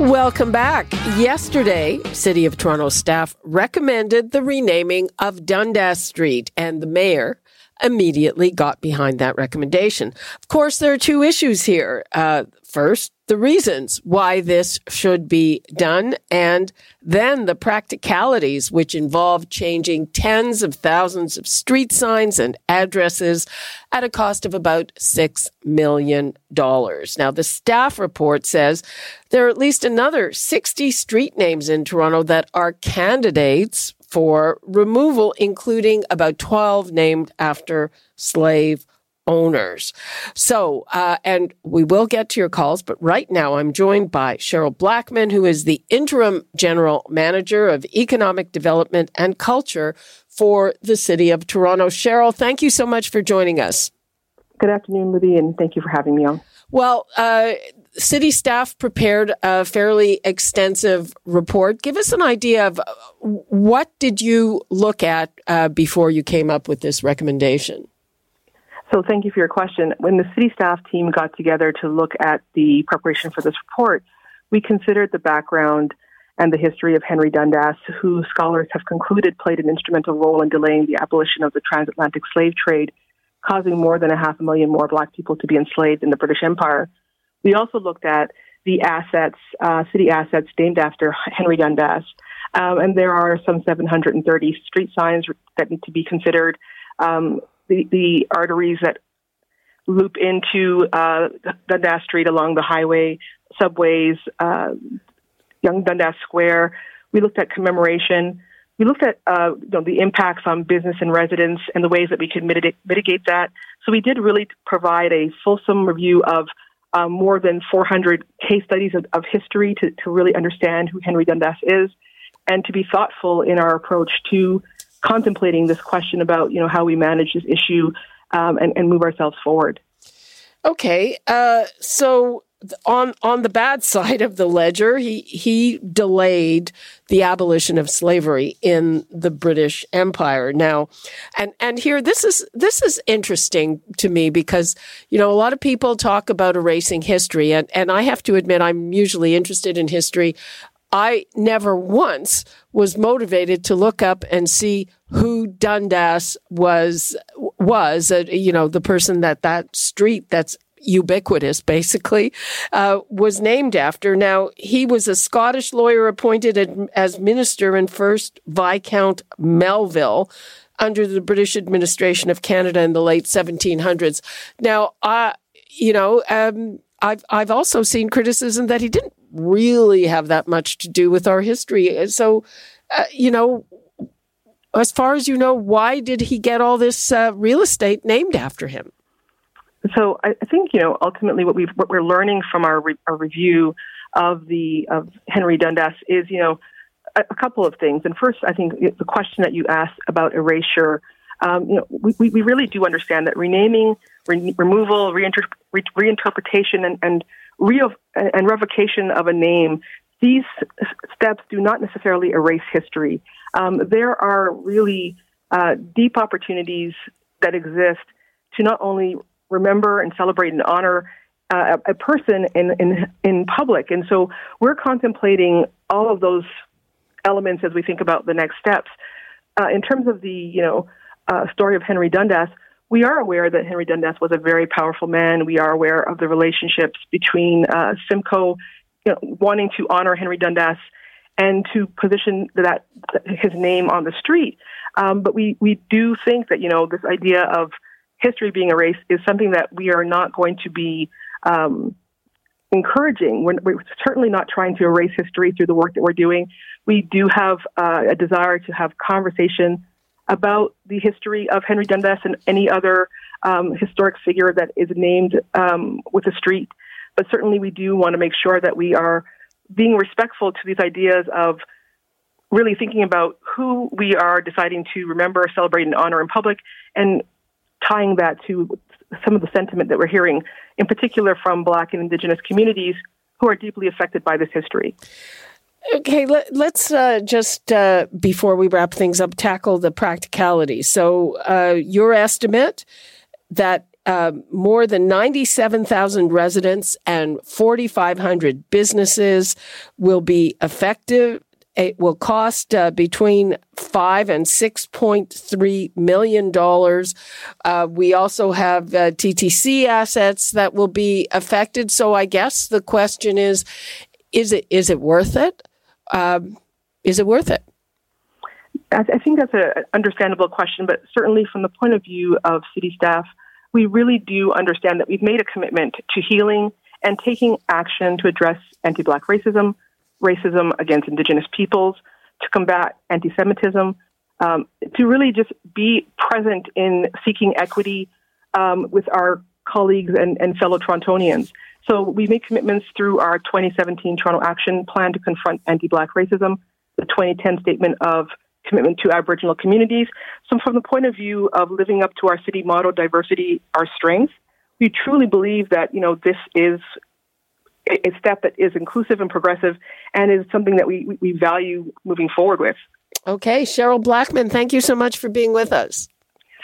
Welcome back. Yesterday, City of Toronto staff recommended the renaming of Dundas Street, and the mayor immediately got behind that recommendation. Of course, there are two issues here. Uh, first, the reasons why this should be done, and then the practicalities, which involve changing tens of thousands of street signs and addresses at a cost of about $6 million. Now, the staff report says there are at least another 60 street names in Toronto that are candidates for removal, including about 12 named after slave owners. So, uh, and we will get to your calls, but right now I'm joined by Cheryl Blackman, who is the interim general manager of economic development and culture for the city of Toronto. Cheryl, thank you so much for joining us. Good afternoon, Libby, and thank you for having me on. Well, uh, city staff prepared a fairly extensive report. Give us an idea of what did you look at uh, before you came up with this recommendation? So thank you for your question. When the city staff team got together to look at the preparation for this report, we considered the background and the history of Henry Dundas, who scholars have concluded played an instrumental role in delaying the abolition of the transatlantic slave trade, causing more than a half a million more black people to be enslaved in the British Empire. We also looked at the assets, uh, city assets named after Henry Dundas. Um, and there are some 730 street signs that need to be considered. Um, the, the arteries that loop into uh, Dundas Street along the highway, subways, uh, Yonge Dundas Square. We looked at commemoration. We looked at uh, you know, the impacts on business and residents and the ways that we could mitigate, mitigate that. So we did really provide a fulsome review of um, more than 400 case studies of, of history to, to really understand who Henry Dundas is and to be thoughtful in our approach to contemplating this question about you know how we manage this issue um, and, and, move ourselves forward. Okay, uh, so on on the bad side of the ledger, he he delayed the abolition of slavery in the British Empire. Now, and and here this is this is interesting to me because you know a lot of people talk about erasing history, and and I have to admit I'm usually interested in history. I never once was motivated to look up and see who Dundas was was uh, you know the person that that street that's ubiquitous basically uh, was named after. Now he was a scottish lawyer appointed as minister and first viscount melville under the british administration of canada in the late 1700s now uh, you know um, I've, I've also seen criticism that he didn't really have that much to do with our history. So, uh, you know, as far as you know, why did he get all this uh, real estate named after him? So I think you know ultimately what we what we're learning from our re- our review of the of Henry Dundas is you know a, a, couple of things. And first, I think the question that you asked about erasure, um, you know, we, we really do understand that renaming, re- removal, reinter- re- reinterpretation, and, and re- and revocation of a name, these steps do not necessarily erase history. Um, there are really uh, deep opportunities that exist to not only remember and celebrate and honor uh, a person in, in in public, and so we're contemplating all of those elements as we think about the next steps. Uh, in terms of the you know uh, story of Henry Dundas, we are aware that Henry Dundas was a very powerful man. We are aware of the relationships between uh, Simcoe you know, wanting to honor Henry Dundas and to position that his name on the street. Um, but we, we do think that you know this idea of history being erased is something that we are not going to be um, encouraging. We're, we're, certainly not trying to erase history through the work that we're doing. We do have uh, a desire to have conversation about the history of Henry Dundas and any other um, historic figure that is named um, with a street. But certainly, we do want to make sure that we are being respectful to these ideas of really thinking about who we are deciding to remember, celebrate, and honor in public, and tying that to some of the sentiment that we're hearing, in particular from Black and Indigenous communities who are deeply affected by this history. Okay, let, us uh, just, uh, before we wrap things up, tackle the practicality. So, uh, your estimate that uh, more than 97,000 residents and 4,500 businesses will be affected. It will cost uh, between five and six point three million dollars. Uh, we also have TTC assets that will be affected. So I guess the question is: Is it is it worth it? Um, is it worth it? I, think that's an understandable question, but certainly from the point of view of city staff, we really do understand that we've made a commitment to healing and taking action to address anti Black racism, racism against Indigenous peoples, to combat anti Semitism, um, to really just be present in seeking equity um, with our colleagues and, and fellow Torontonians. So we made commitments through our 2017 Toronto Action Plan to confront anti Black racism, the 2010 Statement of Commitment to Aboriginal Communities. So, from the point of view of living up to our city motto, diversity, our strength, we truly believe that you know this is a step that is inclusive and progressive and is something that we, we value moving forward with. Okay, Cheryl Blackman, thank you so much for being with us.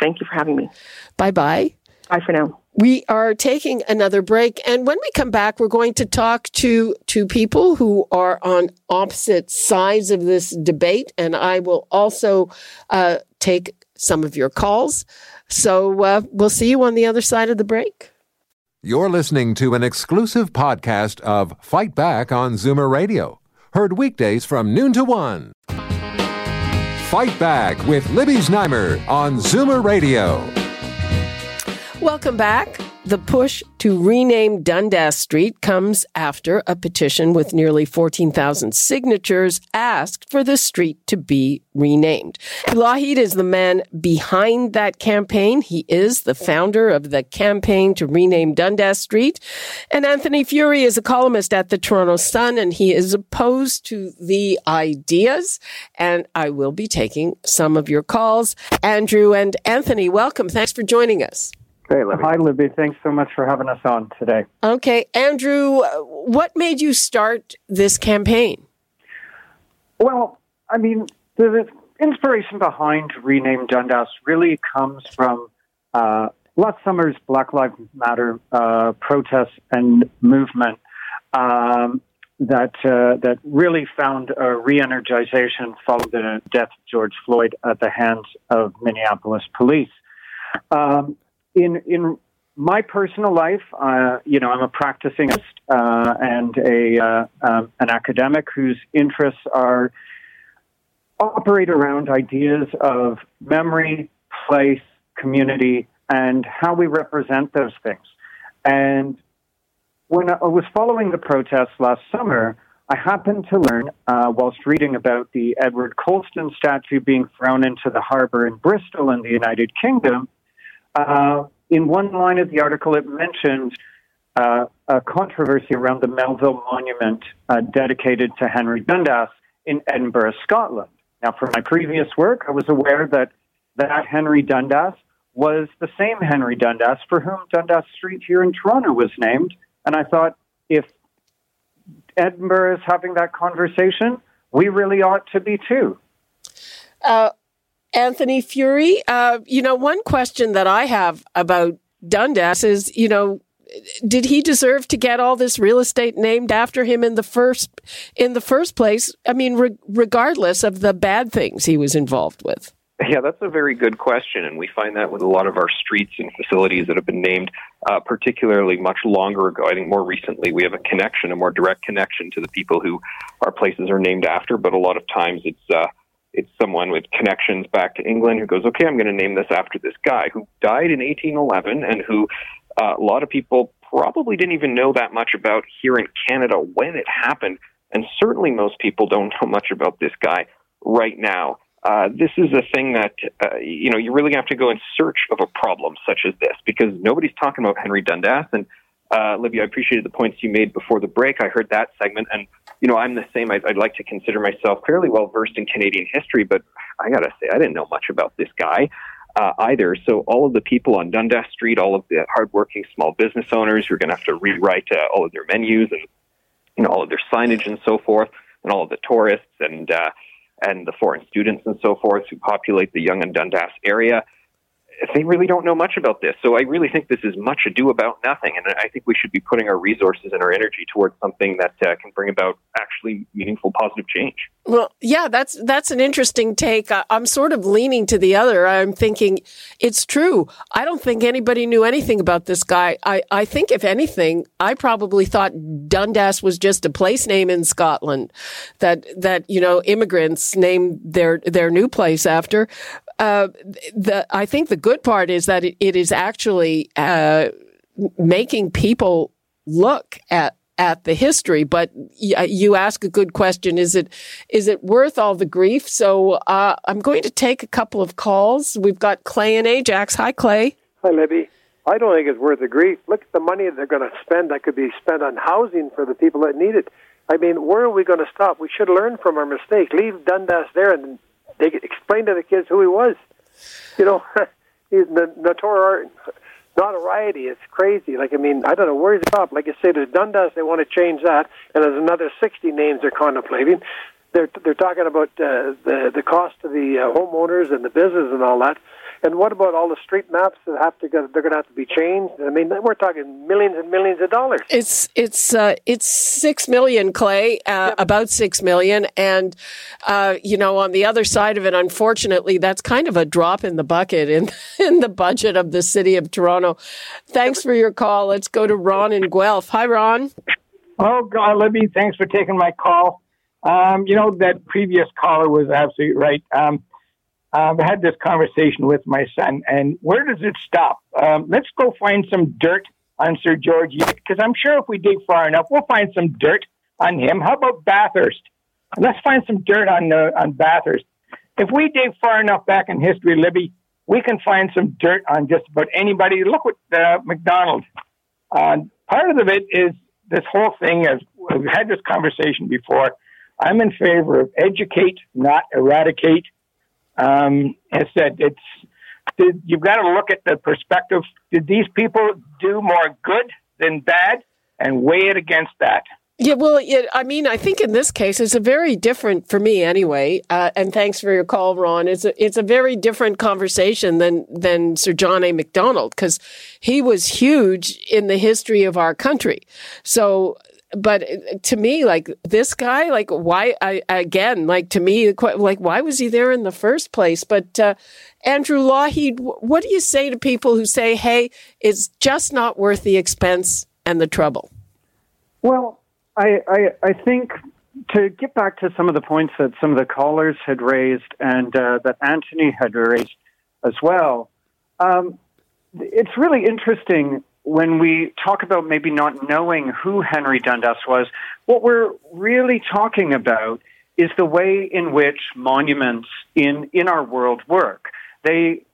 Thank you for having me. Bye bye. Bye for now. We are taking another break. And when we come back, we're going to talk to two people who are on opposite sides of this debate. And I will also uh, take some of your calls. So uh, we'll see you on the other side of the break. You're listening to an exclusive podcast of Fight Back on Zoomer Radio, heard weekdays from noon to one. Fight Back with Libby Znaimer on Zoomer Radio. Welcome back. The push to rename Dundas Street comes after a petition with nearly 14,000 signatures asked for the street to be renamed. Lochhead is the man behind that campaign. He is the founder of the campaign to rename Dundas Street. And Anthony Furey is a columnist at the Toronto Sun, and he is opposed to the ideas. And I will be taking some of your calls. Andrew and Anthony, welcome. Thanks for joining us. Hey, Libby. Hi, Libby. Thanks so much for having us on today. Okay. Andrew, what made you start this campaign? Well, I mean, the inspiration behind Rename Dundas really comes from uh, last summer's Black Lives Matter uh, protests and movement um, that uh, that really found a re-energization following the death of George Floyd at the hands of Minneapolis police. Um, in in my personal life, uh, you know, I'm a practicing uh, and a uh, um, an academic whose interests are operate around ideas of memory, place, community, and how we represent those things. And when I was following the protests last summer, I happened to learn, uh, whilst reading about the Edward Colston statue being thrown into the harbor in Bristol in the United Kingdom, uh, in one line of the article, it mentioned uh, a controversy around the Melville Monument uh, dedicated to Henry Dundas in Edinburgh, Scotland. Now, from my previous work, I was aware that that Henry Dundas was the same Henry Dundas for whom Dundas Street here in Toronto was named. And I thought, if Edinburgh is having that conversation, we really ought to be too. Uh, Anthony Furey, uh, you know, one question that I have about Dundas is, you know, did he deserve to get all this real estate named after him in the first in the first place? I mean, re- regardless of the bad things he was involved with. Yeah, that's a very good question, and we find that with a lot of our streets and facilities that have been named, uh, particularly much longer ago. I think more recently we have a connection, a more direct connection to the people who our places are named after. But a lot of times it's uh, it's someone with connections back to England who goes, okay, I'm going to name this after this guy who died in 1811 and who uh, a lot of people probably didn't even know that much about here in Canada when it happened. And certainly most people don't know much about this guy right now. Uh, this is a thing that, uh, you know, you really have to go in search of a problem such as this because nobody's talking about Henry Dundas. And uh, Libby, I appreciated the points you made before the break. I heard that segment. And you know, I'm the same. I'd, I'd like to consider myself fairly well versed in Canadian history, but I got to say, I didn't know much about this guy. Uh, either. So all of the people on Dundas Street, all of the hardworking small business owners who are going to have to rewrite uh, all of their menus and you know all of their signage and so forth, and all of the tourists and uh, and the foreign students and so forth who populate the Yonge and Dundas area they really don't know much about this. So I really think this is much ado about nothing. And I think we should be putting our resources and our energy towards something that uh, can bring about actually meaningful positive change. Well, yeah, that's that's an interesting take. I'm sort of leaning to the other. I'm thinking it's true. I don't think anybody knew anything about this guy. I, I think if anything, I probably thought Dundas was just a place name in Scotland that that you know immigrants named their their new place after. Uh, the I think the good part is that it, it is actually uh, making people look at at the history. But you ask a good question: is it is it worth all the grief? So uh, I'm going to take a couple of calls. We've got Clay and Ajax. Hi, Clay. Hi, Libby. I don't think it's worth the grief. Look at the money they're going to spend that could be spent on housing for the people that need it. I mean, where are we going to stop? We should learn from our mistake. Leave Dundas there and they explain to the kids who he was. You know, he's notor notoriety. It's crazy. Like I mean, I don't know where he's up. Like I say, there's Dundas. They want to change that, and there's another 60 names they're contemplating. They're they're talking about uh, the the cost to the uh, homeowners and the business and all that. And what about all the street maps that have to go? They're going to have to be changed. I mean, we're talking millions and millions of dollars. It's it's uh, it's six million, Clay, uh, yep. about six million, and uh, you know, on the other side of it, unfortunately, that's kind of a drop in the bucket in in the budget of the city of Toronto. Thanks for your call. Let's go to Ron in Guelph. Hi, Ron. Oh God, Libby, thanks for taking my call. Um, you know that previous caller was absolutely right. Um, um, I had this conversation with my son, and where does it stop? Um, let's go find some dirt on Sir George because I'm sure if we dig far enough, we'll find some dirt on him. How about Bathurst? Let's find some dirt on uh, on Bathurst. If we dig far enough back in history, Libby, we can find some dirt on just about anybody. Look at uh, Macdonald. Uh, part of it is this whole thing. As we've had this conversation before, I'm in favor of educate, not eradicate. Um, said it's you've got to look at the perspective. Did these people do more good than bad, and weigh it against that? Yeah, well, it, I mean, I think in this case, it's a very different for me anyway. Uh, and thanks for your call, Ron. It's a, it's a very different conversation than than Sir John A. Macdonald because he was huge in the history of our country. So but to me, like this guy, like why? I again, like to me, like why was he there in the first place? But uh, Andrew Lochhead, what do you say to people who say, "Hey, it's just not worth the expense and the trouble"? Well, I I, I think to get back to some of the points that some of the callers had raised and uh, that Anthony had raised as well. Um, it's really interesting when we talk about maybe not knowing who Henry Dundas was, what we're really talking about is the way in which monuments in, in our world work. They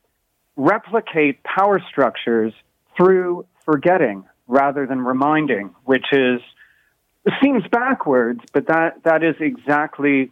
replicate power structures through forgetting rather than reminding, which is seems backwards, but that, that is exactly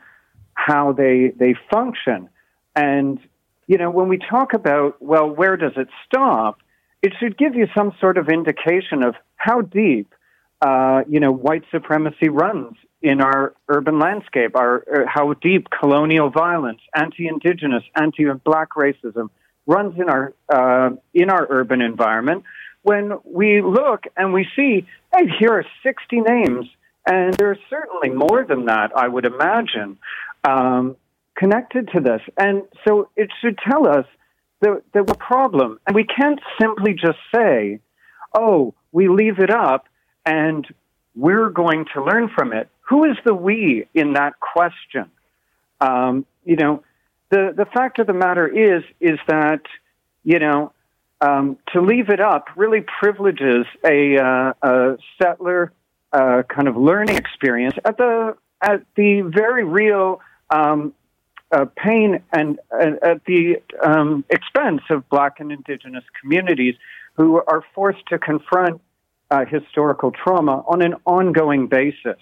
how they they function. And you know, when we talk about well, where does it stop? It should give you some sort of indication of how deep, uh, you know, white supremacy runs in our urban landscape, our, uh, how deep colonial violence, anti-indigenous, anti-black racism runs in our uh, in our urban environment. When we look and we see, hey, here are 60 names, and there's certainly more than that, I would imagine, um, connected to this. And so it should tell us there, there were problems. And we can't simply just say, oh, we leave it up and we're going to learn from it. Who is the we in that question? Um, you know, the, the fact of the matter is, is that, you know, um, to leave it up really privileges a, uh, a settler uh, kind of learning experience at the at the very real um, uh, pain and uh, at the um, expense of black and indigenous communities who are forced to confront uh, historical trauma on an ongoing basis.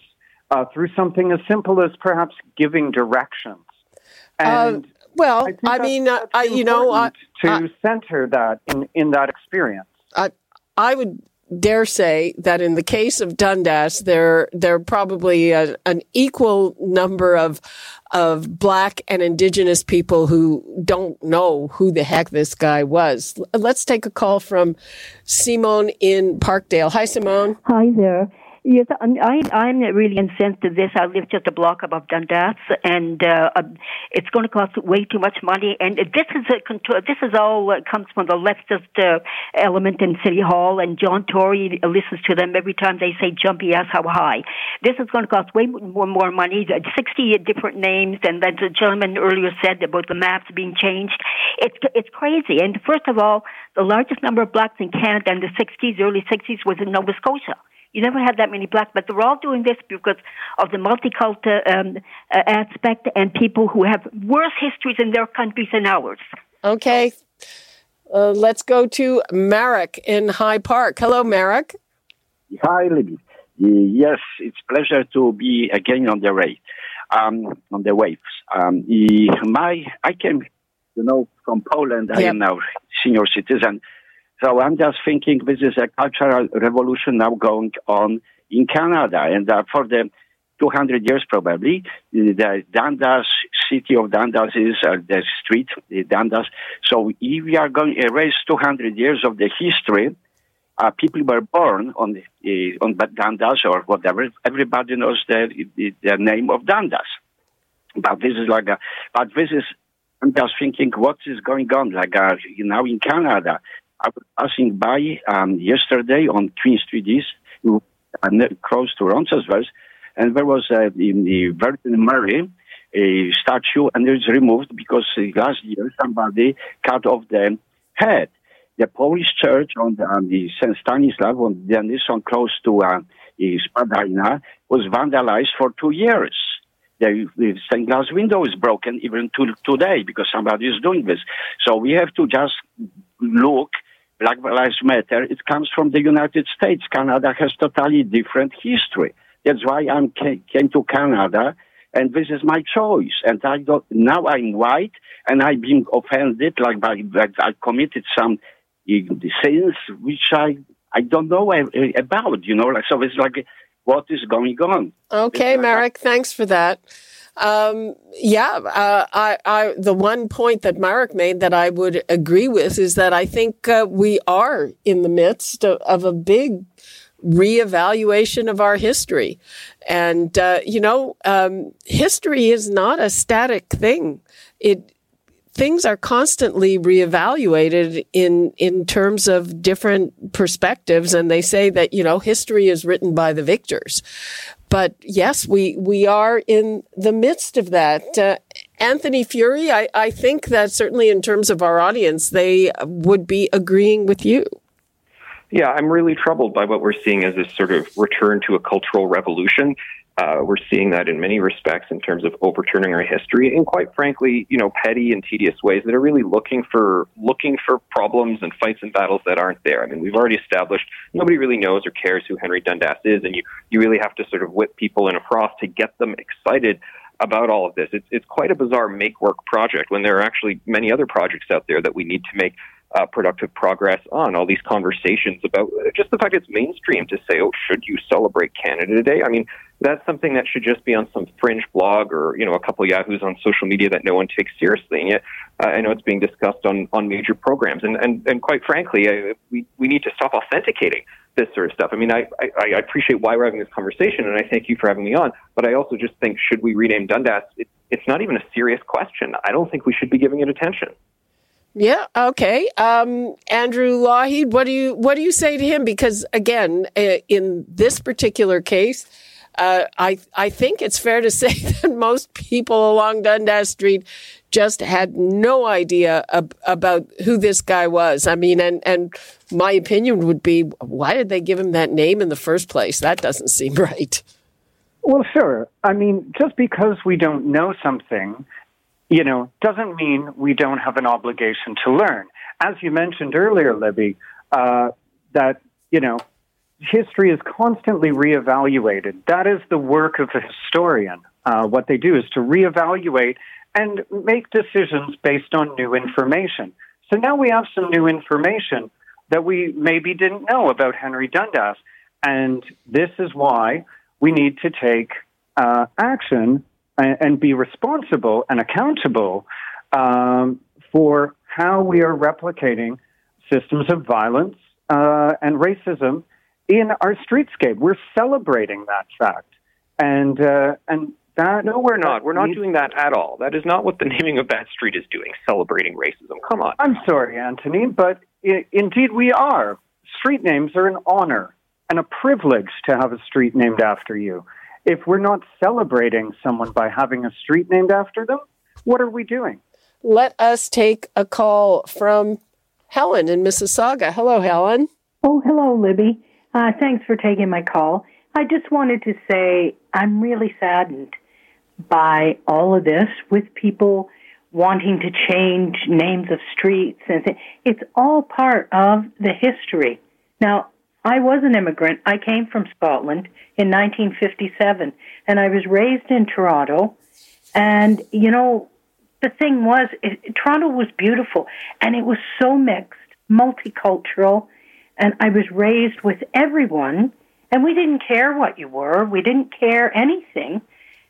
uh, through something as simple as perhaps giving directions. And uh, well, I, I mean, uh, I, you know, to center that in, in that experience. I, I would dare say that in the case of Dundas, there there are probably a, an equal number of of black and indigenous people who don't know who the heck this guy was. Let's take a call from Simone in Parkdale. Hi, Simone. Hi there. Yes, I, I'm really incensed at this. I live just a block above Dundas, and uh, it's going to cost way too much money. And this is a control. This is all uh, comes from the leftist uh, element in City Hall, and John Tory listens to them every time they say "jumpy ass how high." This is going to cost way more, more money. Sixty different names, and as the gentleman earlier said about the maps being changed, it's it's crazy. And first of all, the largest number of blacks in Canada in the '60s, early '60s, was in Nova Scotia. You never had that many blacks, but they're all doing this because of the multicultural um, uh, aspect and people who have worse histories in their countries than ours. Okay. Uh, let's go to Marek in High Park. Hello, Marek. Hi, Libby. Yes, it's pleasure to be again on the way, um, on the waves. Um, my, I came, you know, from Poland. Yep. I am now senior citizen. So I'm just thinking this is a cultural revolution now going on in Canada. And uh, for the 200 years probably, the Dundas, city of Dundas is uh, the street, the Dundas. So if we are going to erase 200 years of the history, uh, people were born on uh, on Dundas or whatever. Everybody knows the, the, the name of Dundas. But this is like a, but this is I'm just thinking what is going on, like uh, in Canada. I was passing by um, yesterday on Queen Street East, uh, close to Roncesvalles, and there was uh, in the Virgin Mary a statue, and it was removed because last year somebody cut off the head. The Polish church on the, on the St. Stanislav on Denison, close to uh, Spadina, was vandalized for two years the stained glass window is broken even to today because somebody is doing this. So we have to just look Black Lives Matter, it comes from the United States. Canada has totally different history. That's why I came to Canada, and this is my choice. And I now I'm white, and I've been offended, like by, like I committed some sins which I I don't know about. You know, like so it's like what is going on. Okay, Marek, thanks for that. Um, yeah, uh, I, I, the one point that Marek made that I would agree with is that I think uh, we are in the midst of, of, a big reevaluation of our history. And, uh, you know, um, history is not a static thing. It, things are constantly reevaluated in in terms of different perspectives and they say that you know history is written by the victors but yes, we, we are in the midst of that. Uh, Anthony Furey, I, I think that certainly in terms of our audience, they would be agreeing with you. Yeah, I'm really troubled by what we're seeing as this sort of return to a cultural revolution. Uh, we're seeing that in many respects in terms of overturning our history, and quite frankly, you know, petty and tedious ways that are really looking for looking for problems and fights and battles that aren't there. I mean, we've already established nobody really knows or cares who Henry Dundas is, and you you really have to sort of whip people in a froth to get them excited about all of this. It's it's quite a bizarre make work project when there are actually many other projects out there that we need to make uh, productive progress on. All these conversations about just the fact it's mainstream to say, oh, should you celebrate Canada Day? I mean, that's something that should just be on some fringe blog or you know a couple of yahoos on social media that no one takes seriously. And yet, uh, I know it's being discussed on on major programs. And and and quite frankly, I, we we need to stop authenticating this sort of stuff. I mean, I, I, I appreciate why we're having this conversation, and I thank you for having me on. But I also just think, should we rename Dundas? It, it's not even a serious question. I don't think we should be giving it attention. Yeah. Okay. Um, Andrew Lochhead, what do you what do you say to him? Because again, uh, in this particular case, uh, I I think it's fair to say that most people along Dundas Street just had no idea ab- about who this guy was. I mean, and and my opinion would be, why did they give him that name in the first place? That doesn't seem right. Well, sure. I mean, just because we don't know something you know, doesn't mean we don't have an obligation to learn. As you mentioned earlier, Libby, uh, that, you know, history is constantly reevaluated. That is the work of a historian. Uh, what they do is to reevaluate and make decisions based on new information. So now we have some new information that we maybe didn't know about Henry Dundas. And this is why we need to take uh, action and, and, be responsible and accountable um, for how we are replicating systems of violence uh, and racism in our streetscape. We're celebrating that fact. And, uh, and that, no, we're not. We're not doing that at all. That is not what the naming of that street is doing, celebrating racism. Come on. I'm sorry, Anthony, but I- indeed we are. Street names are an honor and a privilege to have a street named after you. If we're not celebrating someone by having a street named after them, what are we doing? Let us take a call from Helen in Mississauga. Hello, Helen. Oh, hello, Libby. Uh, thanks for taking my call. I just wanted to say I'm really saddened by all of this with people wanting to change names of streets and th- it's all part of the history. Now, I was an immigrant. I came from Scotland in 1957 and I was raised in Toronto. And, you know, the thing was, it, Toronto was beautiful and it was so mixed, multicultural. And I was raised with everyone and we didn't care what you were. We didn't care anything.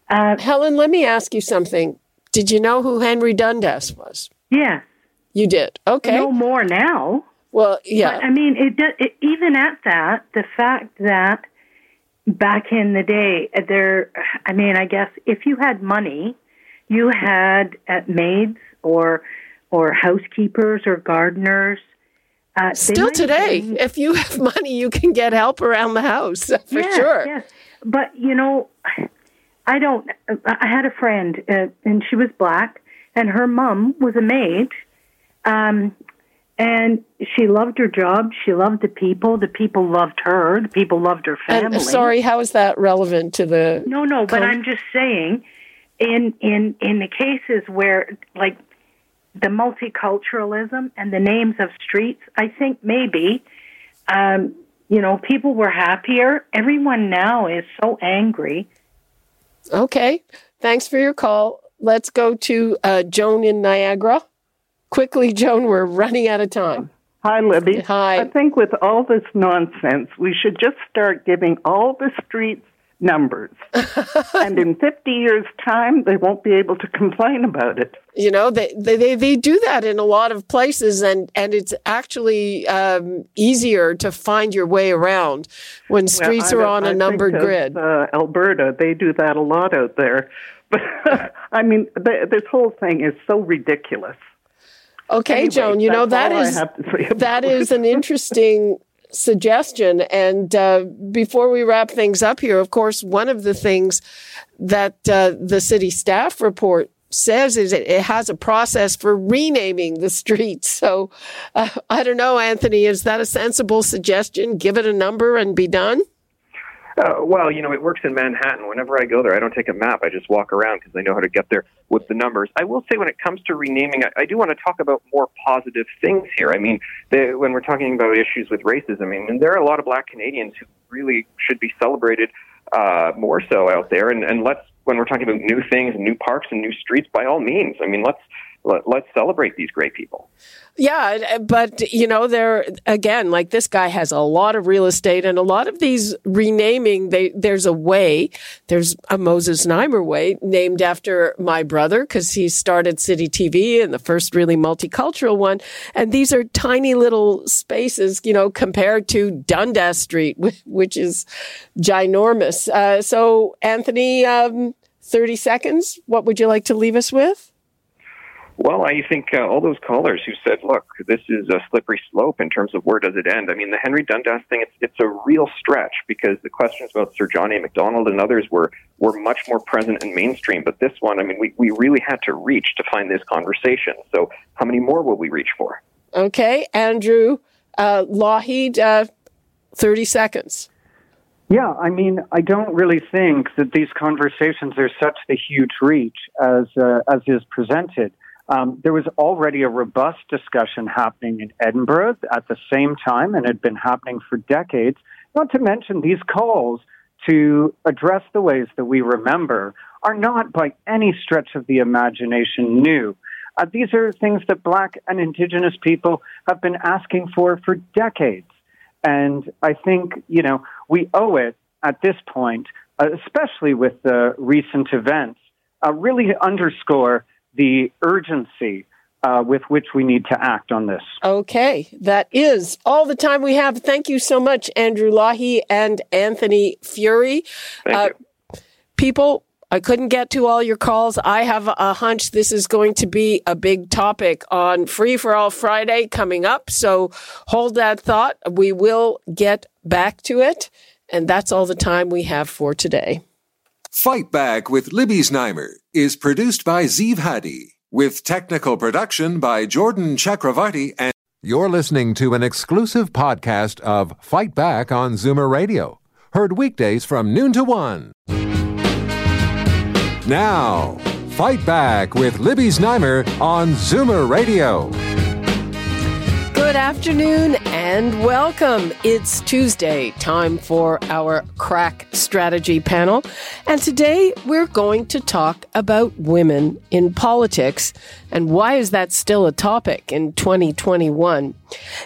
Uh, Helen, let me ask you something. Did you know who Henry Dundas was? Yeah. You did. Okay. No more now. Well, yeah. But, I mean, it, it, even at that, the fact that back in the day, there, I mean, I guess if you had money, you had uh, maids or or housekeepers or gardeners. Uh, Still today, been, if you have money, you can get help around the house for yes, sure. Yes, but you know, I don't. I had a friend, uh, and she was black, and her mom was a maid, um, and she loved her job. She loved the people. The people loved her. The people loved her family. And, sorry, how is that relevant to the? No, no. But I'm just saying, in in in the cases where like the multiculturalism and the names of streets, I think maybe. Um, you know, people were happier. Everyone now is so angry Okay. Thanks for your call. Let's go to uh, Joan in Niagara. Quickly, Joan, we're running out of time. Hi, Libby. Hi. I think with all this nonsense, we should just start giving all the streets numbers. and in 50 years' time, they won't be able to complain about it. You know, they, they, they do that in a lot of places, and, and it's actually um, easier to find your way around when streets well, are on a numbered grid. Uh, Alberta, they do that a lot out there. But I mean, th- this whole thing is so ridiculous. Okay, anyway, Joan, you know that is that is an interesting suggestion. And uh, before we wrap things up here, of course, one of the things that uh, the city staff report says is it, has a process for renaming the streets. So uh, I don't know, Anthony, is that a sensible suggestion? Give it a number and be done? Uh, well, you know, it works in Manhattan. Whenever I go there, I don't take a map. I just walk around because I know how to get there with the numbers. I will say, when it comes to renaming, I, I do want to talk about more positive things here. I mean, the, when we're talking about issues with racism, I mean, there are a lot of Black Canadians who really should be celebrated uh, more so out there. And, and let's, when we're talking about new things, new parks, and new streets, by all means, I mean, let's let, us celebrate these great people. Yeah, but you know, there again, like this guy has a lot of real estate, and a lot of these renaming. They, there's a way. There's a Moses Znaimer way, named after my brother because he started City TV and the first really multicultural one. And these are tiny little spaces, you know, compared to Dundas Street, which is ginormous. Uh, so, Anthony, um, thirty seconds. What would you like to leave us with? Well, I think uh, all those callers who said, "Look, this is a slippery slope in terms of where does it end." I mean, the Henry Dundas thing—it's it's a real stretch because the questions about Sir John A. Macdonald and others were were much more present and mainstream. But this one, I mean, we we really had to reach to find this conversation. So, how many more will we reach for? Okay, Andrew uh, Lochhead, uh, thirty seconds. Yeah, I mean, I don't really think that these conversations are such a huge reach as uh, as is presented. Um, there was already a robust discussion happening in Edinburgh at the same time and had been happening for decades. Not to mention, these calls to address the ways that we remember are not by any stretch of the imagination new. Uh, these are things that Black and Indigenous people have been asking for for decades. And I think, you know, we owe it at this point, uh, especially with the recent events, uh, really underscore the urgency uh, with which we need to act on this. Okay, that is all the time we have. Thank you so much, Andrew Lochhead and Anthony Furey. Uh, people, I couldn't get to all your calls. I have a hunch this is going to be a big topic on Free for All Friday coming up. So hold that thought. We will get back to it. And that's all the time we have for today. Fight Back with Libby Znaimer is produced by Zeev Hadi with technical production by Jordan Chakravarti and you're listening to an exclusive podcast of Fight Back on Zoomer Radio, heard weekdays from noon to 1. Now, Fight Back with Libby Znaimer on Zoomer Radio. Good afternoon and welcome. It's Tuesday, time for our crack strategy panel. And today we're going to talk about women in politics and why is that still a topic in 2021?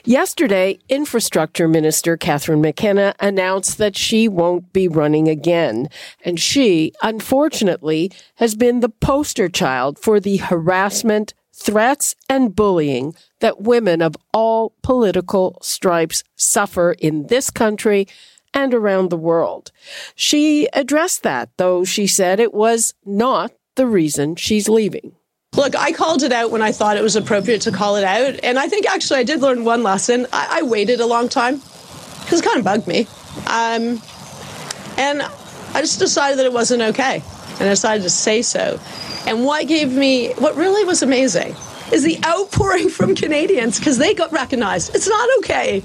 Yesterday, Infrastructure Minister Catherine McKenna announced that she won't be running again. And she, unfortunately, has been the poster child for the harassment, threats and bullying that women of all political stripes suffer in this country and around the world. She addressed that, though she said it was not the reason she's leaving. Look, I called it out when I thought it was appropriate to call it out. And I think actually I did learn one lesson. I, I waited a long time because it kind of bugged me. Um, and I just decided that it wasn't okay. And I decided to say so. And what gave me, what really was amazing, is the outpouring from Canadians because they got recognized. It's not okay.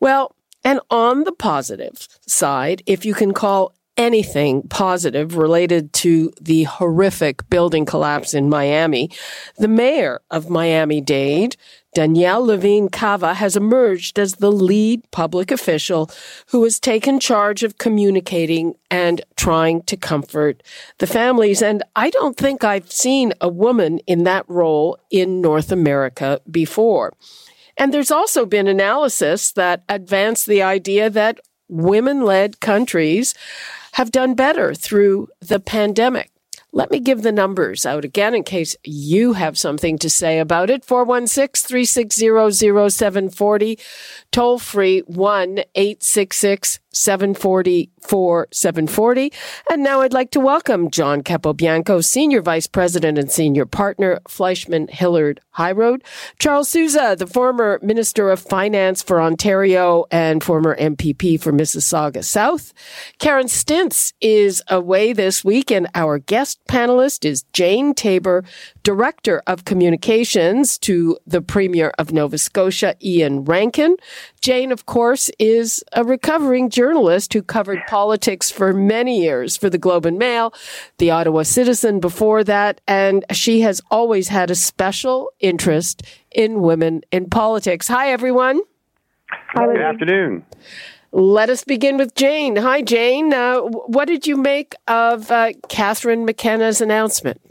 Well, and on the positive side, if you can call anything positive related to the horrific building collapse in Miami, the mayor of Miami Dade, Daniella Levine Cava, has emerged as the lead public official who has taken charge of communicating and trying to comfort the families. And I don't think I've seen a woman in that role in North America before. And there's also been analysis that advanced the idea that women led countries have done better through the pandemic. Let me give the numbers out again in case you have something to say about it. 416 360 0740, toll free 1 866 740 4740. And now I'd like to welcome John Capobianco, Senior Vice President and Senior Partner, Fleishman Hillard High Road. Charles Sousa, the former Minister of Finance for Ontario and former MPP for Mississauga South. Karen Stintz is away this week, and our guest panelist is Jane Taber, Director of Communications to the Premier of Nova Scotia, Ian Rankin. Jane, of course, is a recovering journalist who covered politics for many years for the Globe and Mail, the Ottawa Citizen before that, and she has always had a special interest in women in politics. Hi, everyone. Hi, Good afternoon. Let us begin with Jane. Hi, Jane. Uh, what did you make of uh, Catherine McKenna's announcement?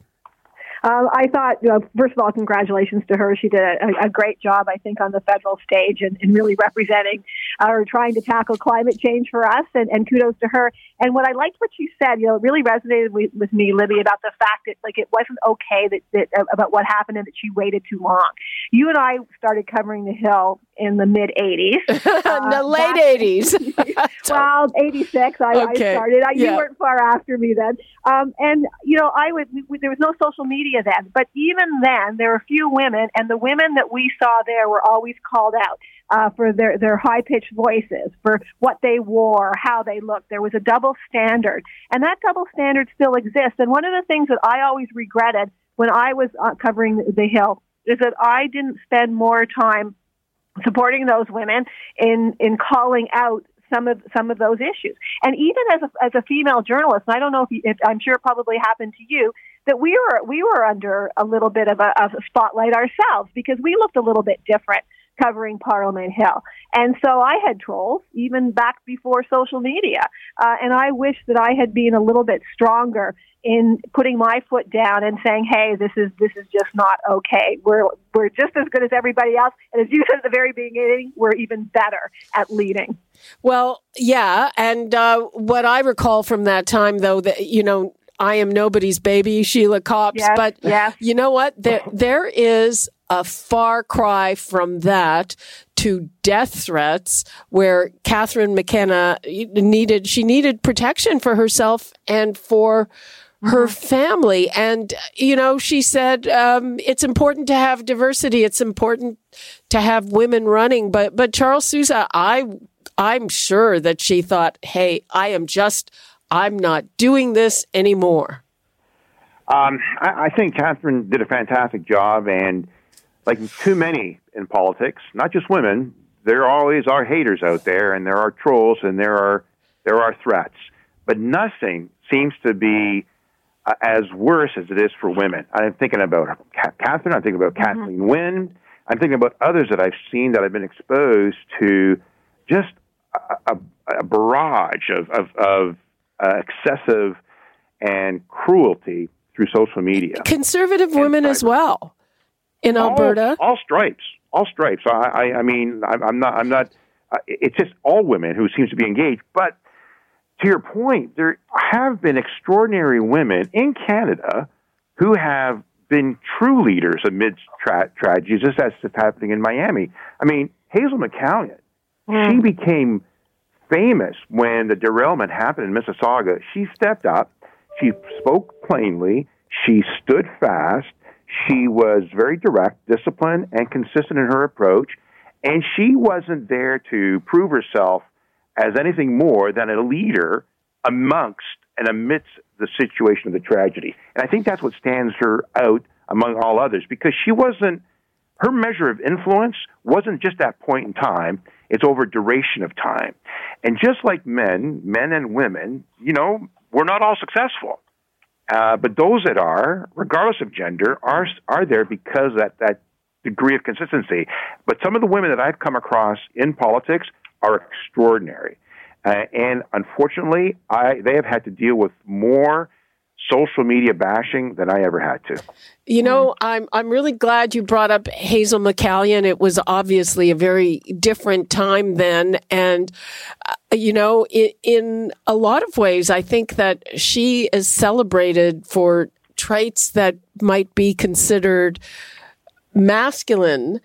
Um, I thought, you know, first of all, congratulations to her. She did a, a great job, I think, on the federal stage and, and really representing uh, or trying to tackle climate change for us. And, and kudos to her. And what I liked what she said, you know, it really resonated with, with me, Libby, about the fact that like it wasn't okay that, that about what happened and that she waited too long. You and I started covering the Hill in the mid 80s. Uh, the late 80s. well, 86, I, okay. I started. I, yeah. You weren't far after me then. Um, and, you know, I would, we, there was no social media then. But even then, there were a few women, and the women that we saw there were always called out. Uh, for their, their high pitched voices, for what they wore, how they looked. There was a double standard. And that double standard still exists. And one of the things that I always regretted when I was uh, covering the Hill is that I didn't spend more time supporting those women in in calling out some of some of those issues. And even as a, as a female journalist, and I don't know if, you, if I'm sure it probably happened to you that we were we were under a little bit of a, of a spotlight ourselves because we looked a little bit different covering Parliament Hill. And so I had trolls even back before social media. Uh, and I wish that I had been a little bit stronger in putting my foot down and saying, "Hey, this is this is just not okay. We're we're just as good as everybody else, and as you said at the very beginning, we're even better at leading." Well, yeah, and uh, what I recall from that time, though, that you know, I am nobody's baby, Sheila Copps. Yes, but yes. you know what? There there is a far cry from that to death threats where Catherine McKenna needed she needed protection for herself and for her Mm-hmm. family. And, you know, she said, um, it's important to have diversity. It's important to have women running. But, but Charles Sousa, I, I'm sure that she thought, Hey, I am just, I'm not doing this anymore. Um, I, I think Catherine did a fantastic job, and like too many in politics, not just women, there always are haters out there, and there are trolls, and there are there are threats, but nothing seems to be uh, as worse as it is for women. I'm thinking about Catherine. I'm thinking about Mm-hmm. Kathleen Wynne. I'm thinking about others that I've seen that I've been exposed to just a, a, a barrage of, of, of uh, excessive and cruelty through social media. Conservative women as well in Alberta. All, stripes, all stripes. I, I, I mean, I, I'm not, I'm not. Uh, it's just all women who seems to be engaged. But to your point, there have been extraordinary women in Canada who have been true leaders amidst tra- tragedies, just as is happening in Miami. I mean, Hazel McCallion, she became famous when the derailment happened in Mississauga. She stepped up, she spoke plainly, she stood fast, she was very direct, disciplined, and consistent in her approach, and she wasn't there to prove herself as anything more than a leader amongst and amidst the situation of the tragedy. And I think that's what stands her out among all others because she wasn't her measure of influence wasn't just that point in time, it's over duration of time. And just like men, men and women, you know, we're not all successful. Uh, but those that are, regardless of gender, are are there because that that degree of consistency. But some of the women that I've come across in politics are extraordinary, uh, and unfortunately, I they have had to deal with more social media bashing than I ever had to. You know, I'm I'm really glad you brought up Hazel McCallion. It was obviously a very different time then, and uh, you know, in, in a lot of ways, I think that she is celebrated for traits that might be considered masculine.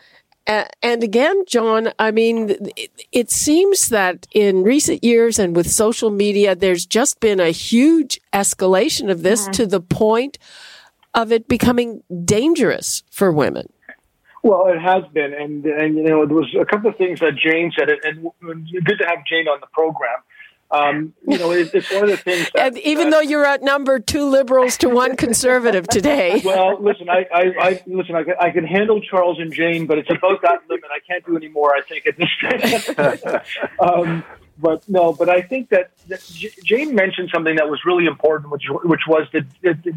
And again, John, I mean, it, seems that in recent years and with social media, there's just been a huge escalation of this mm-hmm. to the point of it becoming dangerous for women. Well, it has been, and and you know there was a couple of things that Jane said, and, and good to have Jane on the program. Um, you know, it, it's one of the things. That, and even though you're outnumbered two liberals to one conservative today. well, listen, I, I, I listen. I can, I can handle Charles and Jane, but it's about that limit. I can't do any more. I think at this stage. um, but no, but I think that, that J- Jane mentioned something that was really important, which which was the, the, the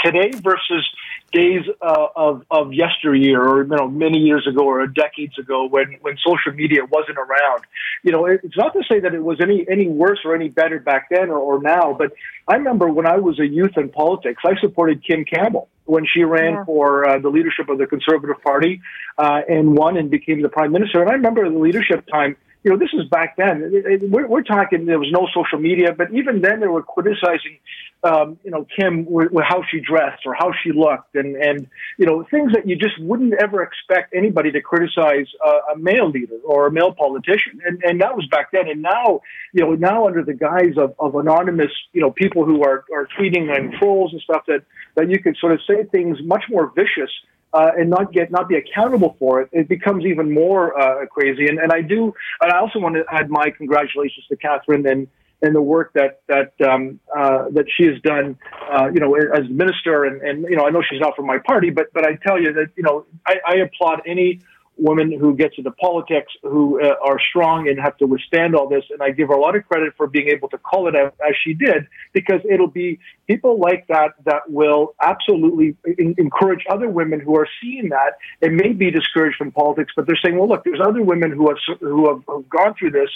today versus days uh, of of yesteryear, or you know, many years ago, or decades ago, when when social media wasn't around. You know, it, it's not to say that it was any any worse or any better back then or, or now, but I remember when I was a youth in politics, I supported Kim Campbell when she ran Yeah. for uh, the leadership of the Conservative Party uh, and won and became the prime minister. And I remember the leadership time. You know, this is back then. We're, we're talking. There was no social media, but even then, they were criticizing, um, you know, Kim with, with how she dressed or how she looked, and and you know, things that you just wouldn't ever expect anybody to criticize a male leader or a male politician. And and that was back then. And now, you know, now under the guise of, of anonymous, you know, people who are are tweeting and trolls and stuff that that you could sort of say things much more vicious uh, and not get not be accountable for it, it becomes even more uh, crazy. And, and I do, and I also want to add my congratulations to Catherine and and the work that that um, uh, that she has done, uh, you know, as minister. And, and you know, I know she's not from my party, but but I tell you that you know, I, I applaud any women who get into politics who uh, are strong and have to withstand all this. And I give her a lot of credit for being able to call it out as she did, because it'll be people like that that will absolutely in- encourage other women who are seeing that and may be discouraged from politics, but they're saying, well, look, there's other women who have who have, have gone through this,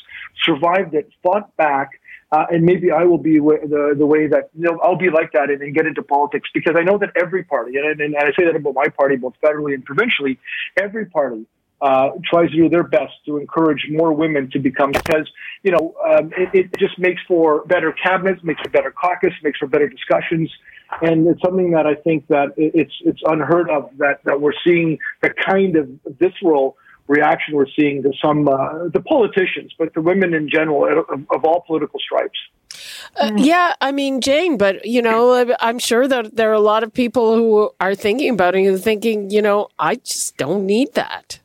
survived it, fought back uh, and maybe I will be the the way that you know I'll be like that and, and get into politics because I know that every party and, and I say that about my party both federally and provincially, every party uh, tries to do their best to encourage more women to become because you know um, it, it just makes for better cabinets, makes for better caucus, makes for better discussions, and it's something that I think that it's it's unheard of that that we're seeing the kind of visceral reaction we're seeing to some uh, the politicians, but the women in general of, of all political stripes. Uh, yeah, I mean, Jane, but you know, I'm sure that there are a lot of people who are thinking about it and thinking, you know, I just don't need that.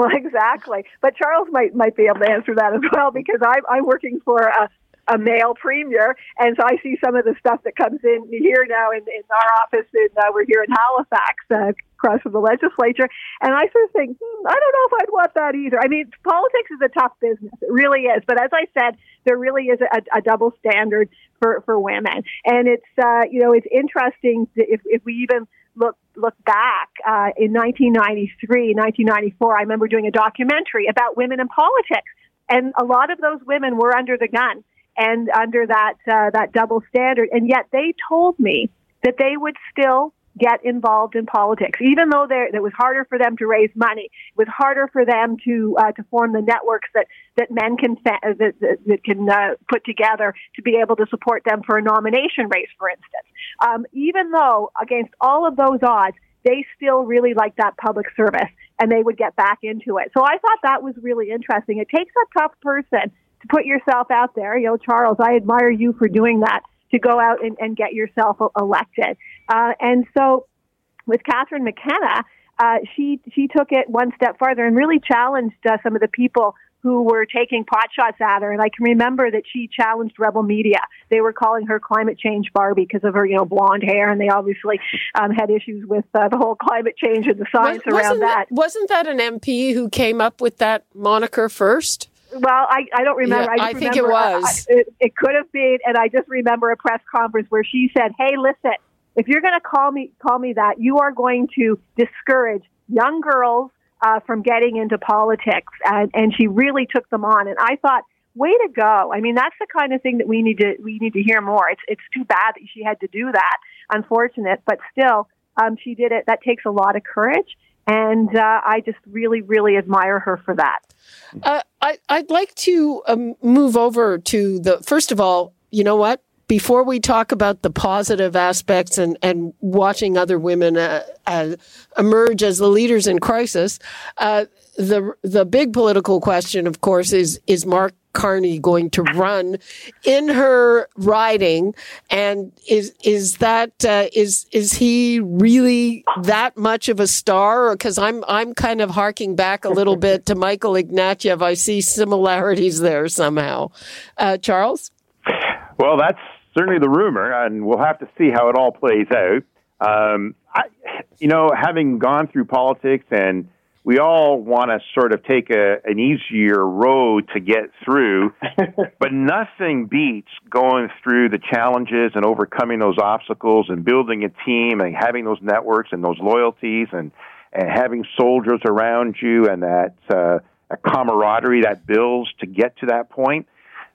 Well, exactly. But Charles might might be able to answer that as well because I'm I'm working for a a male premier. And so I see some of the stuff that comes in here now in, in our office. And uh, we're here in Halifax, uh, across from the legislature. And I sort of think, hmm, I don't know if I'd want that either. I mean, politics is a tough business. It really is. But as I said, there really is a, a double standard for, for women. And it's, uh, you know, it's interesting if, if we even look back uh, in 1993, 1994. I remember doing a documentary about women in politics, and a lot of those women were under the gun and under that uh, that double standard. And yet they told me that they would still get involved in politics, even though there, it was harder for them to raise money. It was harder for them to uh, to form the networks that that men can fa- that, that, that can uh, put together to be able to support them for a nomination race, for instance. Um, even though against all of those odds, they still really like that public service and they would get back into it. So I thought that was really interesting. It takes a tough person to put yourself out there. You know, Charles, I admire you for doing that to go out and, and get yourself elected. Uh, and so with Catherine McKenna, uh, she she took it one step farther and really challenged uh, some of the people who were taking pot shots at her. And I can remember that she challenged Rebel Media. They were calling her climate change Barbie because of her, you know, blonde hair, and they obviously um, had issues with uh, the whole climate change and the science was, around that. that. Wasn't that an MP who came up with that moniker first? Well, I, I don't remember. Yeah, I, I think it was. I, it, it could have been, and I just remember a press conference where she said, "Hey, listen, if you're going to call me call me that, you are going to discourage young girls uh, from getting into politics." And, and she really took them on. And I thought, way to go! I mean, that's the kind of thing that we need to we need to hear more. It's it's too bad that she had to do that. Unfortunate, but still, um, she did it. That takes a lot of courage. And uh, I just really, really admire her for that. Uh, I, I'd like to um, move over to the first of all, you know what? Before we talk about the positive aspects and, and watching other women uh, uh, emerge as the leaders in crisis, uh, the the big political question, of course, is is Mark Carney going to run in her riding, and is is that uh, is is he really that much of a star? Because I'm I'm kind of harking back a little bit to Michael Ignatieff. I see similarities there somehow. Uh, Charles. Well, that's certainly the rumor, and we'll have to see how it all plays out. Um, I, you know, having gone through politics and we all want to sort of take a, an easier road to get through, but nothing beats going through the challenges and overcoming those obstacles and building a team and having those networks and those loyalties and, and having soldiers around you and that uh, a camaraderie that builds to get to that point.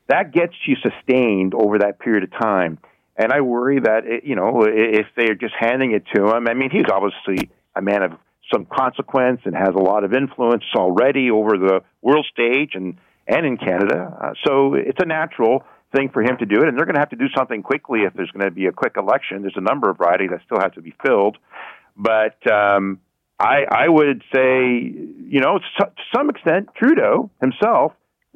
That gets you sustained over that period of time. And I worry that, it, you know, if they're just handing it to him, I mean, he's obviously a man of some consequence and has a lot of influence already over the world stage and and in Canada. Uh, so it's a natural thing for him to do it, and they're going to have to do something quickly if there's going to be a quick election. There's a number of ridings that still have to be filled, but um, I I would say you know to some extent Trudeau himself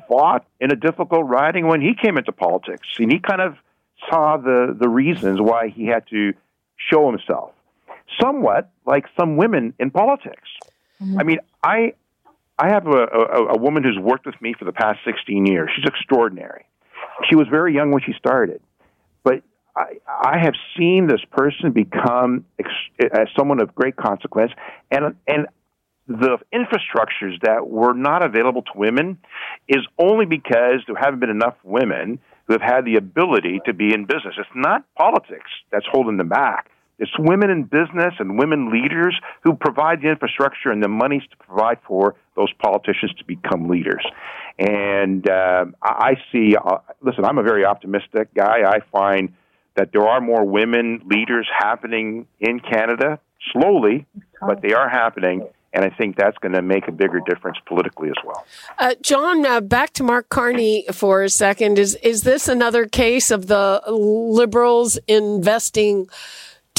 fought in a difficult riding when he came into politics, and he kind of saw the the reasons why he had to show himself somewhat like some women in politics. Mm-hmm. I mean, I I have a, a, a woman who's worked with me for the past 16 years. She's extraordinary. She was very young when she started, but I, I have seen this person become ex- as someone of great consequence, and and the infrastructures that were not available to women is only because there haven't been enough women who have had the ability to be in business. It's not politics that's holding them back. It's women in business and women leaders who provide the infrastructure and the monies to provide for those politicians to become leaders. And uh, I see, uh, listen, I'm a very optimistic guy. I find that there are more women leaders happening in Canada, slowly, but they are happening. And I think that's going to make a bigger difference politically as well. Uh, John, uh, back to Mark Carney for a second. Is is this another case of the Liberals investing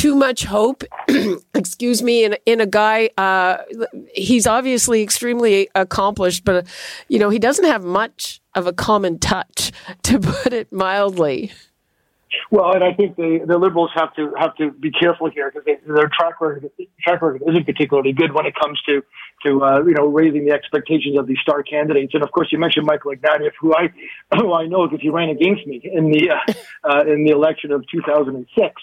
too much hope, excuse me, in, in a guy. Uh, he's obviously extremely accomplished, but, you know, he doesn't have much of a common touch, to put it mildly. Well, and I think the, the liberals have to have to be careful here because their track record track record isn't particularly good when it comes to to uh, you know raising the expectations of these star candidates. And of course, you mentioned Michael Ignatieff, who I who I know because he ran against me in the uh, uh, in the election of 2006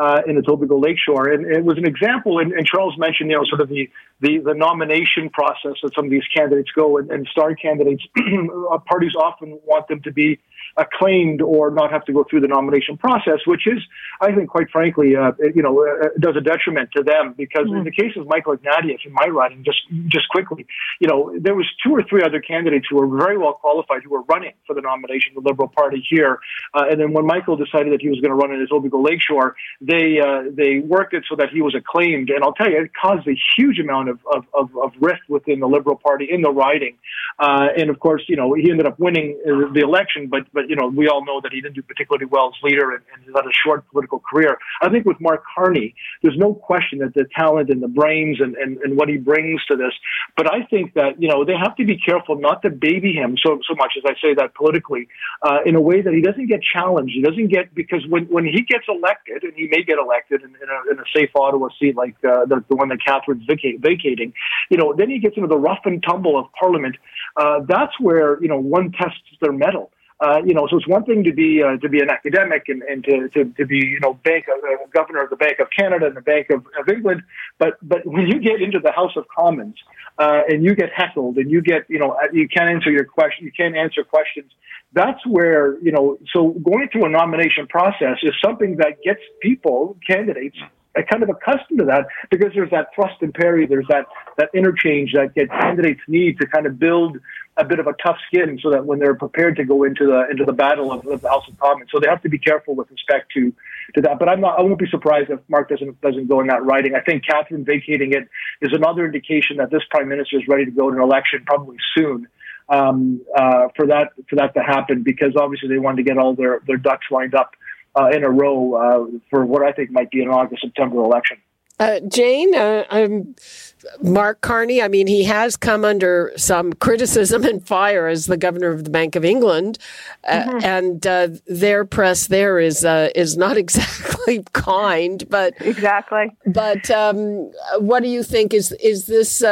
uh, in Etobicoke Lakeshore. And it was an example, and, and, Charles mentioned, you know, sort of the, the, the nomination process that some of these candidates go, and, and star candidates, parties often want them to be acclaimed or not have to go through the nomination process, which is, I think, quite frankly, uh, you know, uh, does a detriment to them because mm-hmm. in the case of Michael Ignatieff, in my writing, just just quickly, you know, there was two or three other candidates who were very well qualified who were running for the nomination of the Liberal Party here, uh, and then when Michael decided that he was going to run in his Etobicoke Lakeshore, they uh, they worked it so that he was acclaimed, and I'll tell you, it caused a huge amount of of, of, of rift within the Liberal Party in the riding, uh, and of course, you know, he ended up winning uh, the election, but but you know, we all know that he didn't do particularly well as leader and, and had a short political career. I think with Mark Carney, there's no question that the talent and the brains and, and, and what he brings to this. But I think that, you know, they have to be careful not to baby him so, so much as I say that politically, uh, in a way that he doesn't get challenged. He doesn't get, because when, when he gets elected, and he may get elected in, in, a, in a safe Ottawa seat like uh, the, the one that Catherine's vac- vacating, you know, then he gets into the rough and tumble of Parliament. Uh, that's where, you know, one tests their mettle. Uh, you know, so it's one thing to be uh, to be an academic and, and to, to, to be you know bank uh, governor of the Bank of Canada and the Bank of, of England, but but when you get into the House of Commons uh, and you get heckled and you get you know uh, you can't answer your question, you can't answer questions. That's where you know. So going through a nomination process is something that gets people, candidates, kind of accustomed to that because there's that thrust and parry, there's that that interchange that candidates need to kind of build a bit of a tough skin so that when they're prepared to go into the into the battle of, of the House of Commons, so they have to be careful with respect to to that. But I'm not. I won't be surprised if Mark doesn't doesn't go in that writing. I think Catherine vacating it is another indication that this prime minister is ready to go to an election probably soon. Um, uh, for that for that to happen, because obviously they wanted to get all their their ducks lined up uh, in a row uh, for what I think might be an August September election. Uh, Jane, uh, I'm Mark Carney. I mean, he has come under some criticism and fire as the governor of the Bank of England, uh, mm-hmm. and uh, their press there is uh, is not exactly kind. But exactly. But um, what do you think? Is is this?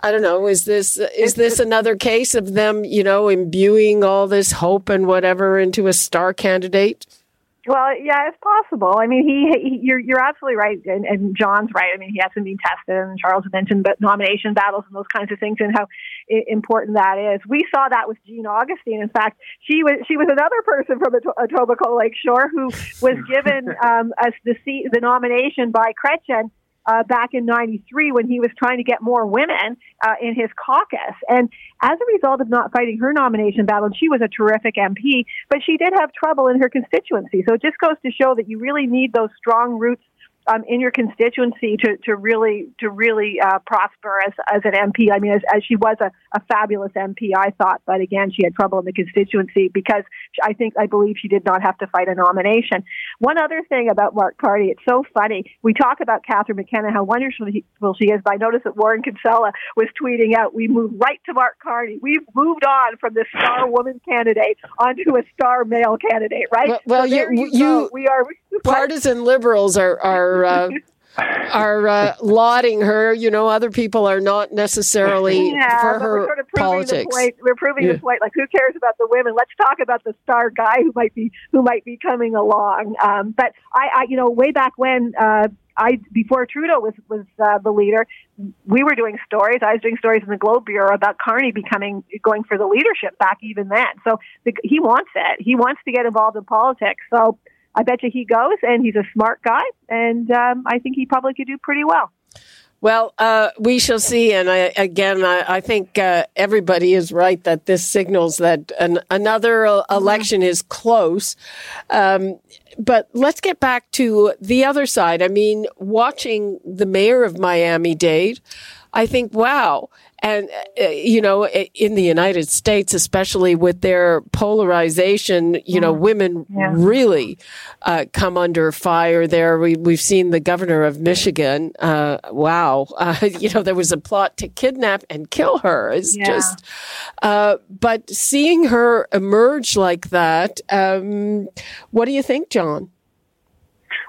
I don't know. Is this is this another case of them, you know, imbuing all this hope and whatever into a star candidate? Well, yeah, it's possible. I mean, he, he you're you're absolutely right, and, and John's right. I mean, he hasn't been tested, and Charles mentioned but nomination battles and those kinds of things, and how important that is. We saw that with Jean Augustine. In fact, she was she was another person from Etobicoke Lakeshore who was given um, as the seat, the nomination by Chrétien uh, back in 93 when he was trying to get more women uh, in his caucus. And as a result of not fighting her nomination battle, and she was a terrific MP, but she did have trouble in her constituency. So it just goes to show that you really need those strong roots um, in your constituency to, to really to really uh, prosper as as an MP. I mean, as, as she was a, a fabulous MP, I thought, but again, she had trouble in the constituency because I think I believe she did not have to fight a nomination. One other thing about Mark Carney, it's so funny. We talk about Catherine McKenna, how wonderful she is, but I noticed that Warren Kinsella was tweeting out, "We moved right to Mark Carney. We've moved on from the star woman candidate onto a star male candidate." Right? Well, well so you, you, you we are partisan liberals are are uh, are uh, lauding her. You know, other people are not necessarily yeah, for her we're sort of proving politics. The point. We're proving Yeah. the point. Like, who cares about the women? Let's talk about the star guy who might be who might be coming along. Um, but I, I, you know, way back when. Uh, I before Trudeau was was uh, the leader, we were doing stories. I was doing stories in the Globe Bureau about Carney becoming going for the leadership back even then. So the, he wants it. He wants to get involved in politics. So I bet you he goes, and he's a smart guy, and um, I think he probably could do pretty well. Well, uh, we shall see. And I, again, I, I think uh, everybody is right that this signals that an, another election is close. Um, but let's get back to the other side. I mean, watching the mayor of Miami Dade, I think, wow. And, uh, you know, in the United States, especially with their polarization, you know, women Yeah. really uh, come under fire there. We, we've seen the governor of Michigan. Uh, wow. Uh, you know, there was a plot to kidnap and kill her. It's Yeah. just, uh, but seeing her emerge like that, um, what do you think, John?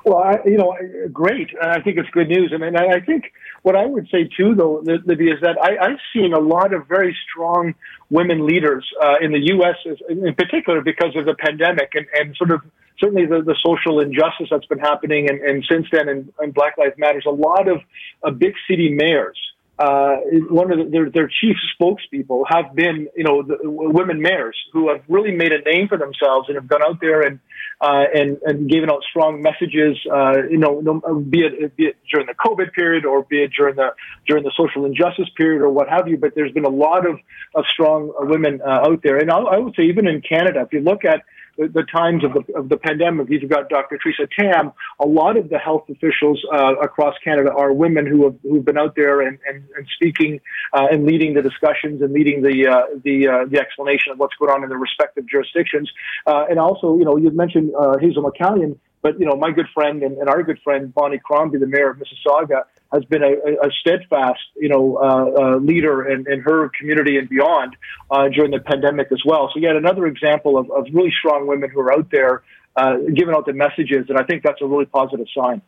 Well, I, you know, great. I think it's good news. I mean, I I think what I would say too, though, Li- Libby, is that I, I've seen a lot of very strong women leaders uh, in the U.S. in particular because of the pandemic and, and sort of certainly the, the social injustice that's been happening. And, and since then, and, in Black Lives Matters, a lot of uh, big city mayors uh, one of the, their, their chief spokespeople have been, you know, the women mayors who have really made a name for themselves and have gone out there and uh, and and given out strong messages, uh, you know, no, be it be it during the COVID period or be it during the during the social injustice period or what have you. But there's been a lot of of strong women uh, out there, and I, I would say even in Canada, if you look at the, times of the, of the pandemic. You've got Dr. Theresa Tam. A lot of the health officials uh, across Canada are women who have who've been out there and, and, and speaking uh, and leading the discussions and leading the uh, the uh, the explanation of what's going on in their respective jurisdictions. Uh, and also, you know, you mentioned uh, Hazel McCallion. But you know, my good friend and, and our good friend Bonnie Crombie, the mayor of Mississauga, has been a, a steadfast, you know, uh, uh, leader in, in her community and beyond uh, during the pandemic as well. So yet another example of, of really strong women who are out there uh, giving out the messages, and I think that's a really positive sign.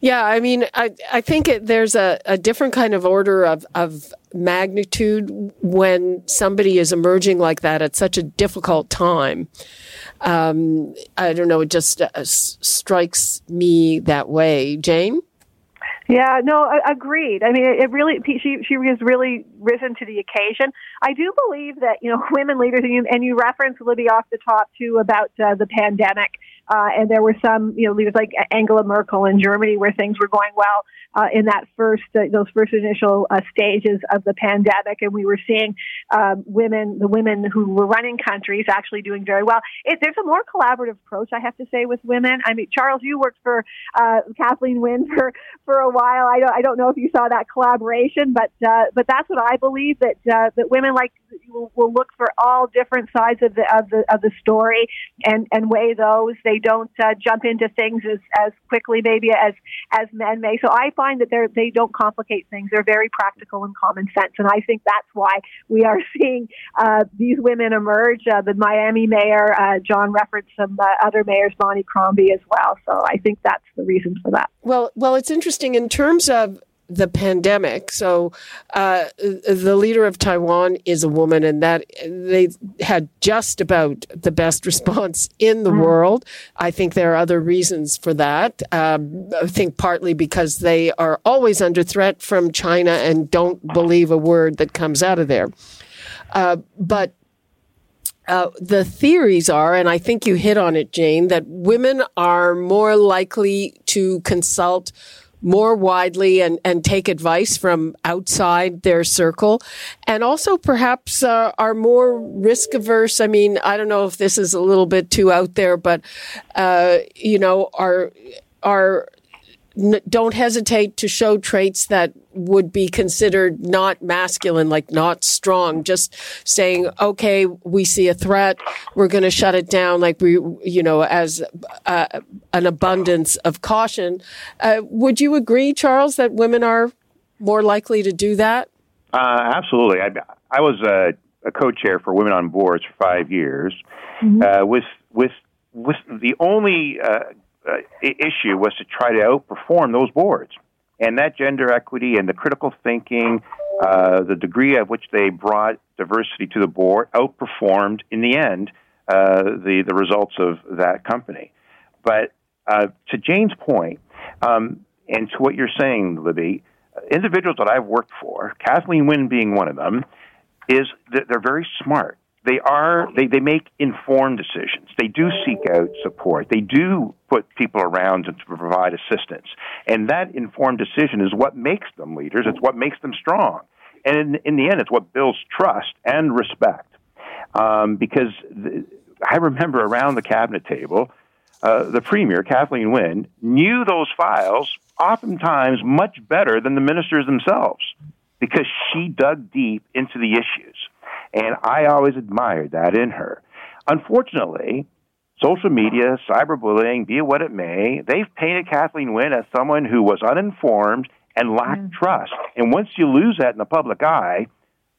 Yeah, I mean, I I think it, there's a, a different kind of order of of magnitude when somebody is emerging like that at such a difficult time. Um, I don't know, it just uh, strikes me that way. Jane. Yeah, no, agreed. I mean, it, really she she has really risen to the occasion. I do believe that you know women leaders, and you, and you referenced Libby off the top too about uh, the pandemic, uh, and there were some you know leaders like Angela Merkel in Germany where things were going well uh, in that first uh, those first initial uh, stages of the pandemic, and we were seeing um, women the women who were running countries actually doing very well. It, there's a more collaborative approach, I have to say, with women. I mean, Charles, you worked for uh, Kathleen Wynne for for a while. I don't I don't know if you saw that collaboration, but uh, but that's what I believe that uh, that women like will, will look for all different sides of the of the of the story and and weigh those. They don't jump into things as as quickly maybe as as men may. So I find that they they don't complicate things. They're very practical and common sense, and I think that's why we are seeing uh, these women emerge. Uh, the Miami mayor, uh, John referenced some uh, other mayors, Bonnie Crombie as well. So I think that's the reason for that. Well, well, it's interesting in terms of the pandemic. So, uh, the leader of Taiwan is a woman, and that they had just about the best response in the world. I think there are other reasons for that. Um, I think partly because they are always under threat from China and don't believe a word that comes out of there. Uh, but uh, the theories are, and I think you hit on it, Jane, that women are more likely to consult more widely and, and take advice from outside their circle and also perhaps uh, are more risk averse. I mean, I don't know if this is a little bit too out there, but, uh, you know, are, are, n- don't hesitate to show traits that would be considered not masculine, like not strong. Just saying, okay, we see a threat, we're going to shut it down, like we, you know, as uh, an abundance of caution. Uh, would you agree, Charles, that women are more likely to do that? Uh, absolutely. I, I was a, a co-chair for Women on Boards for five years. Mm-hmm. Uh, with with with the only uh, uh, issue was to try to outperform those boards. And that gender equity and the critical thinking, uh, the degree at which they brought diversity to the board outperformed, in the end, uh, the, the results of that company. But uh, to Jane's point, um, and to what you're saying, Libby, individuals that I've worked for, Kathleen Wynne being one of them, is that they're very smart. They are they, they make informed decisions. They do seek out support. They do put people around them to provide assistance. And that informed decision is what makes them leaders. It's what makes them strong. And in, in the end, it's what builds trust and respect. Um, because the, I remember around the cabinet table, uh, the premier, Kathleen Wynne, knew those files oftentimes much better than the ministers themselves because she dug deep into the issues. And I always admired that in her. Unfortunately, social media, cyberbullying, be it what it may, they've painted Kathleen Wynne as someone who was uninformed and lacked mm. trust. And once you lose that in the public eye,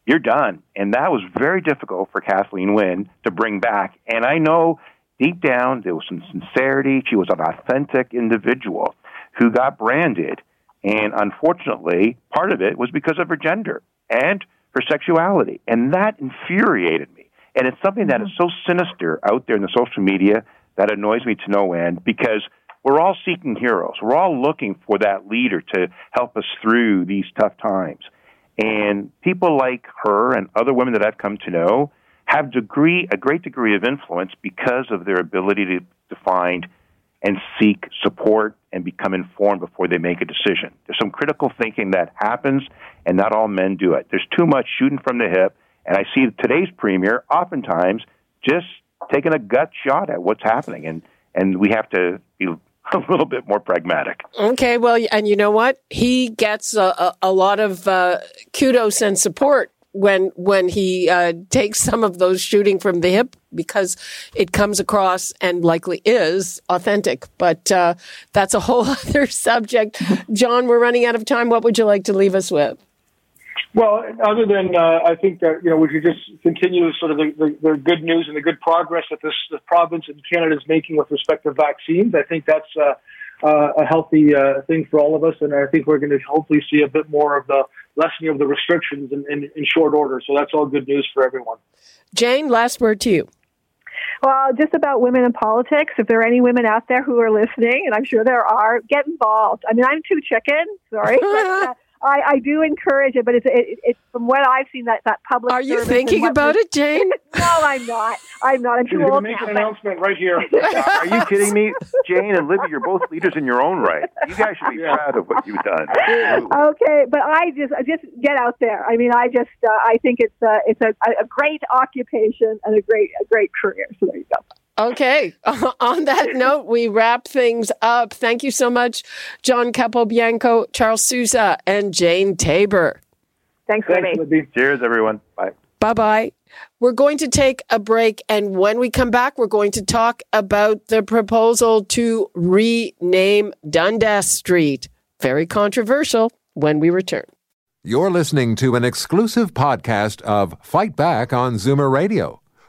you're done. And that was very difficult for Kathleen Wynne to bring back. And I know deep down there was some sincerity. She was an authentic individual who got branded. And unfortunately, part of it was because of her gender and her sexuality. And that infuriated me. And it's something that mm-hmm. is so sinister out there in the social media that annoys me to no end because we're all seeking heroes. We're all looking for that leader to help us through these tough times. And people like her and other women that I've come to know have degree a great degree of influence because of their ability to, to find and seek support and become informed before they make a decision. There's some critical thinking that happens, and not all men do it. There's too much shooting from the hip, and I see today's premier oftentimes just taking a gut shot at what's happening, and and we have to be a little bit more pragmatic. Okay, well, and you know what? He gets a, a, a lot of uh, kudos and support when when he uh, takes some of those shooting from the hip because it comes across and likely is authentic. But uh, that's a whole other subject. John, we're running out of time. What would you like to leave us with? Well, other than uh, I think that you know we should just continue sort of the, the, the, good news and the good progress that this the province and Canada is making with respect to vaccines. I think that's uh, uh, a healthy uh, thing for all of us, and I think we're going to hopefully see a bit more of the lessening of the restrictions in, in, in short order. So that's all good news for everyone. Jane, last word to you. Well, just about women in politics. If there are any women out there who are listening, and I'm sure there are, get involved. I mean, I'm too chicken. Sorry, but, uh, I, I do encourage it, but it's it, it's from what I've seen that that public. Are you thinking about it, Jane? no, I'm not. I'm not. I'm too old make now. an announcement right here. Are you kidding me, Jane and Libby? You're both leaders in your own right. You guys should be yeah. proud of what you've done. okay, but I just just get out there. I mean, I just uh, I think it's uh, it's a, a great occupation and a great a great career. So there you go. Okay. On that note, we wrap things up. Thank you so much, John Capobianco, Charles Sousa, and Jane Taber. Thanks, Thanks Libby. Cheers, everyone. Bye. Bye bye. We're going to take a break, and when we come back, we're going to talk about the proposal to rename Dundas Street. Very controversial when we return. You're listening to an exclusive podcast of Fight Back on Zoomer Radio